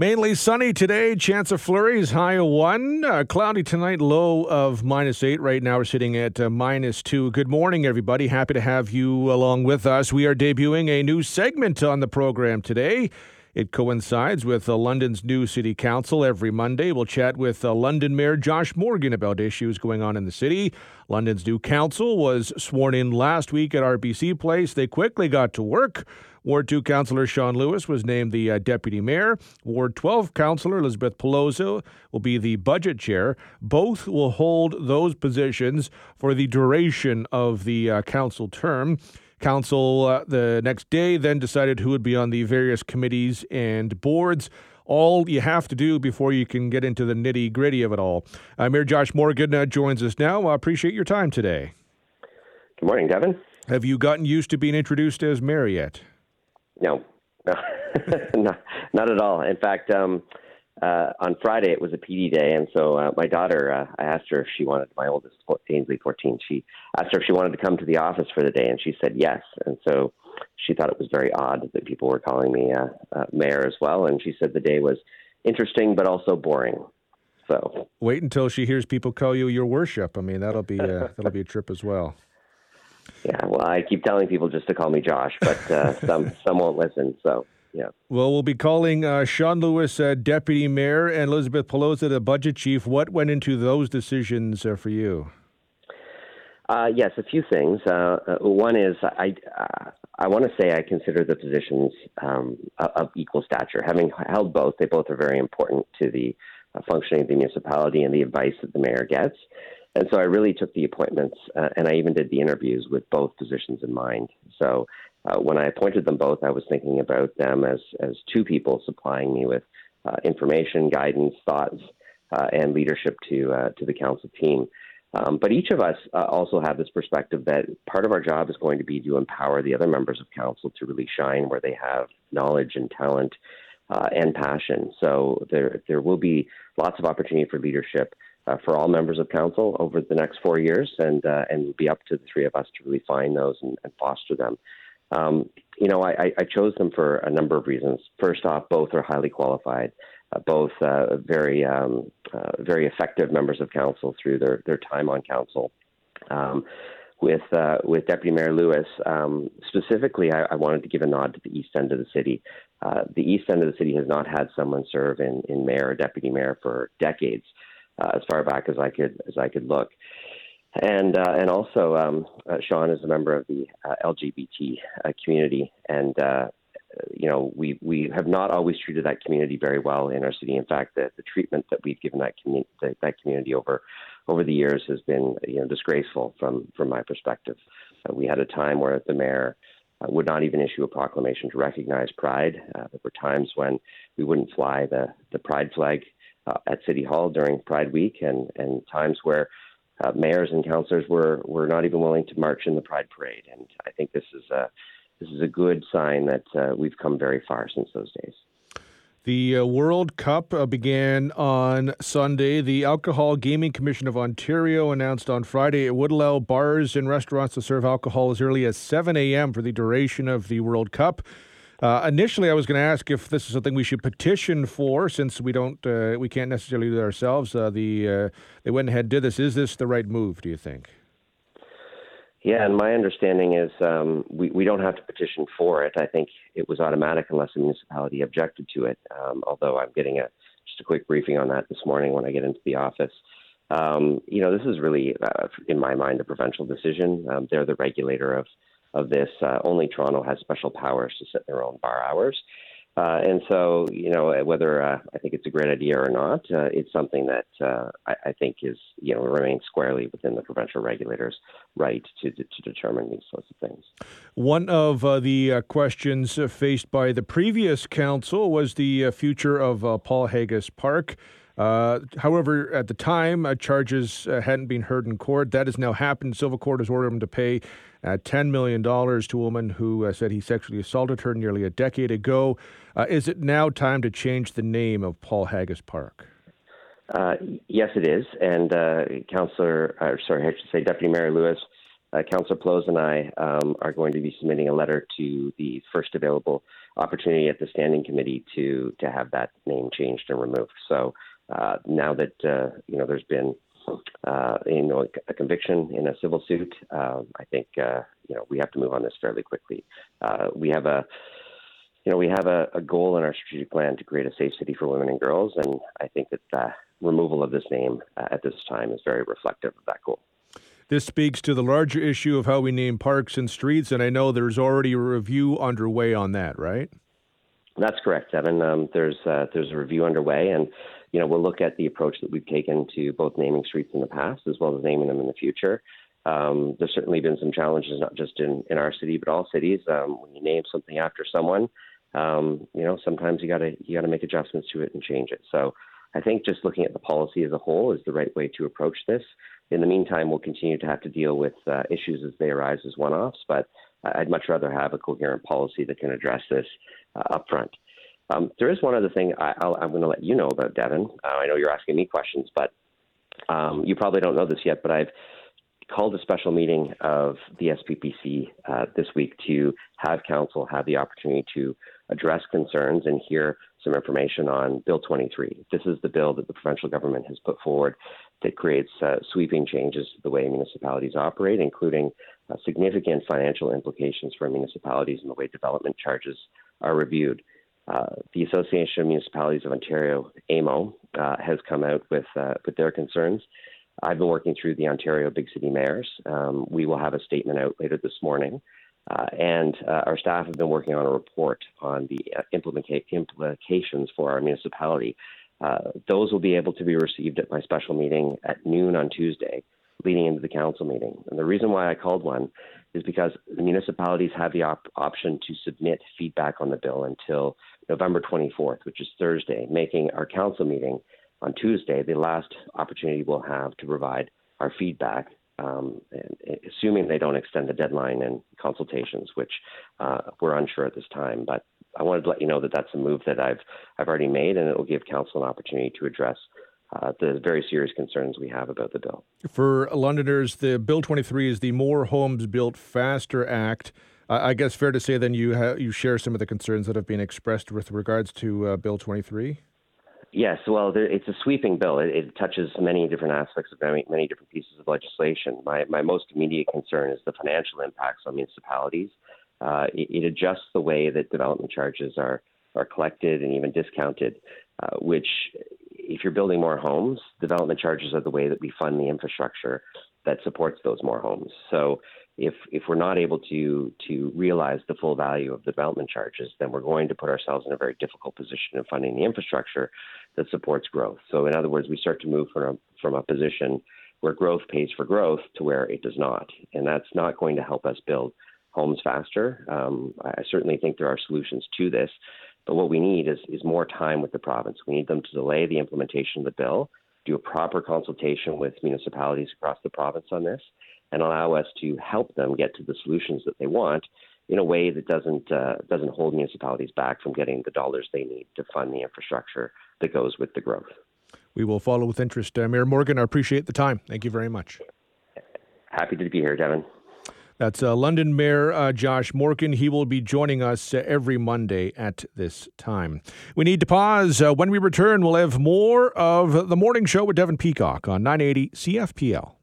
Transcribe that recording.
Mainly sunny today, chance of flurries, high of one. Uh, cloudy tonight, low of minus eight. Right now we're sitting at uh, minus two. Good morning, everybody. Happy to have you along with us. We are debuting a new segment on the program today. It coincides with uh, London's new city council every Monday. We'll chat with uh, London Mayor Josh Morgan about issues going on in the city. London's new council was sworn in last week at RBC Place. They quickly got to work. Ward 2 Councillor Sean Lewis was named the uh, Deputy Mayor. Ward 12 Councillor Elizabeth Peloza will be the Budget Chair. Both will hold those positions for the duration of the uh, council term. Council uh, the next day then decided who would be on the various committees and boards. All you have to do before you can get into the nitty gritty of it all. Uh, Mayor Josh Morgan uh, joins us now. I appreciate your time today. Good morning, Devon. Have you gotten used to being introduced as mayor yet? No, no, not, not at all. In fact, um, uh, on Friday it was a PD day, and so uh, my daughter, uh, I asked her if she wanted. My oldest, Ainsley, fourteen, she asked her if she wanted to come to the office for the day, and she said yes. And so she thought it was very odd that people were calling me uh, uh, mayor as well, and she said the day was interesting but also boring. So wait until she hears people call you your worship. I mean, that'll be a, that'll be a trip as well. Yeah, well, I keep telling people just to call me Josh, but uh, some some won't listen. So yeah. Well, we'll be calling uh, Sean Lewis uh, deputy mayor and Elizabeth Peloza the budget chief. What went into those decisions uh, for you? Uh, yes, a few things. Uh, uh, one is I I want to say I consider the positions um, of equal stature. Having held both, they both are very important to the functioning of the municipality and the advice that the mayor gets. And so I really took the appointments uh, and I even did the interviews with both positions in mind. So uh, when I appointed them both, I was thinking about them as, as two people supplying me with uh, information, guidance, thoughts, uh, and leadership to, uh, to the council team. Um, but each of us uh, also have this perspective that part of our job is going to be to empower the other members of council to really shine where they have knowledge and talent and passion. So there, there will be lots of opportunity for leadership uh, for all members of council over the next four years, and uh, and it'll be up to the three of us to really find those and, and foster them. Um, you know, I, I, chose them for a number of reasons. First off, both are highly qualified, uh, both uh, very um, uh, very effective members of council through their their time on council. Um, with uh, with Deputy Mayor Lewis. Um, specifically, I, I, wanted to give a nod to the east end of the city. Uh, the east end of the city has not had someone serve in, in mayor or deputy mayor for decades uh, as far back as I could as I could look. And uh, and also, um, uh, Sean is a member of the uh, LGBT uh, community, and uh, you know we we have not always treated that community very well in our city. In fact, the, the treatment that we've given that community that community over over the years has been you know disgraceful from from my perspective. we had a time where the mayor uh, would not even issue a proclamation to recognize Pride. Uh, there were times when we wouldn't fly the, the Pride flag uh, at City Hall during Pride Week, and and times where uh, mayors and councillors were were not even willing to march in the Pride Parade. And I think this is a this is a good sign that uh, we've come very far since those days. The uh, World Cup uh, began on Sunday. The Alcohol Gaming Commission of Ontario announced on Friday it would allow bars and restaurants to serve alcohol as early as 7 a.m. for the duration of the World Cup. Uh, initially, I was going to ask if this is something we should petition for, since we don't, uh, we can't necessarily do it ourselves. Uh, the uh, they went ahead and did this. Is this the right move? Do you think? Yeah, and my understanding is um, we we don't have to petition for it. I think it was automatic unless a municipality objected to it. Um, although I'm getting a just a quick briefing on that this morning when I get into the office. Um, you know, this is really, uh, in my mind, a provincial decision. Um, they're the regulator of of this. Uh, only Toronto has special powers to set their own bar hours. Uh, and so, you know, whether uh, I think it's a great idea or not, uh, it's something that uh, I, I, think is, you know, remains squarely within the provincial regulators' right to, to, to determine these sorts of things. One of uh, the questions faced by the previous council was the future of Paul Haggis Park. Uh, however, at the time, uh, charges uh, hadn't been heard in court. That has now happened. Civil court has ordered him to pay $10 million to a woman who uh, said he sexually assaulted her nearly a decade ago. is it now time to change the name of Paul Haggis Park? yes, it is. And Councillor, sorry, I should say Deputy Mary Lewis uh, Councillor Peloza and I um, are going to be submitting a letter to the first available opportunity at the standing committee to to have that name changed and removed. So uh, now that uh, you know there's been uh, you know a conviction in a civil suit, um, I think uh, you know we have to move on this fairly quickly. Uh, we have a you know we have a, a, goal in our strategic plan to create a safe city for women and girls, and I think that the removal of this name at this time is very reflective of that goal. This speaks to the larger issue of how we name parks and streets, and I know there's already a review underway on that, right? That's correct, Evan. Um, there's uh, there's a review underway, and you know we'll look at the approach that we've taken to both naming streets in the past as well as naming them in the future. Um, there's certainly been some challenges, not just in, in our city, but all cities. Um, when you name something after someone, um, you know sometimes you gotta you gotta make adjustments to it and change it. So I think just looking at the policy as a whole is the right way to approach this. In the meantime, we'll continue to have to deal with uh, issues as they arise as one offs, but I'd much rather have a coherent policy that can address this uh, upfront. Um, there is one other thing I, am going to let you know about, Devon. Uh, I know you're asking me questions, but um, you probably don't know this yet, but I've called a special meeting of the SPPC uh, this week to have council have the opportunity to address concerns and hear some information on Bill 23. This is the bill that the provincial government has put forward that creates uh, sweeping changes to the way municipalities operate, including uh, significant financial implications for municipalities and the way development charges are reviewed. Uh, the Association of Municipalities of Ontario, AMO, uh, has come out with uh, with their concerns. I've been working through the Ontario Big City Mayors. Um, we will have a statement out later this morning uh, and uh, our staff have been working on a report on the implementa- implications for our municipality. Those will be able to be received at my special meeting at noon on Tuesday, leading into the council meeting. And the reason why I called one is because the municipalities have the op- option to submit feedback on the bill until November 24th, which is Thursday, making our council meeting on Tuesday the last opportunity we'll have to provide our feedback um, assuming they don't extend the deadline in consultations, which uh, we're unsure at this time. But I wanted to let you know that that's a move that I've I've already made, and it will give council an opportunity to address uh, the very serious concerns we have about the bill. For Londoners, the Bill 23 is the More Homes Built Faster Act. I guess fair to say then you ha- you share some of the concerns that have been expressed with regards to uh, Bill 23. Yes, well, there, it's a sweeping bill. It, it, touches many different aspects of many, many different pieces of legislation. My, my most immediate concern is the financial impacts on municipalities. Uh, it, it, adjusts the way that development charges are, are collected and even discounted, uh, which, if you're building more homes, development charges are the way that we fund the infrastructure that supports those more homes. So if if we're not able to to realize the full value of development charges, then we're going to put ourselves in a very difficult position of funding the infrastructure that supports growth. So in other words, we start to move from a, from a position where growth pays for growth to where it does not, and that's not going to help us build homes faster. Um, I certainly think there are solutions to this, but what we need is is more time with the province. We need them to delay the implementation of the bill, do a proper consultation with municipalities across the province on this and allow us to help them get to the solutions that they want in a way that doesn't uh, doesn't hold municipalities back from getting the dollars they need to fund the infrastructure that goes with the growth. We will follow with interest. Uh, Mayor Morgan, I appreciate the time. Thank you very much. Happy to be here, Devon. That's uh, London Mayor uh, Josh Morgan. He will be joining us uh, every Monday at this time. We need to pause. Uh, when we return, we'll have more of the morning show with Devon Peacock on 980 CFPL.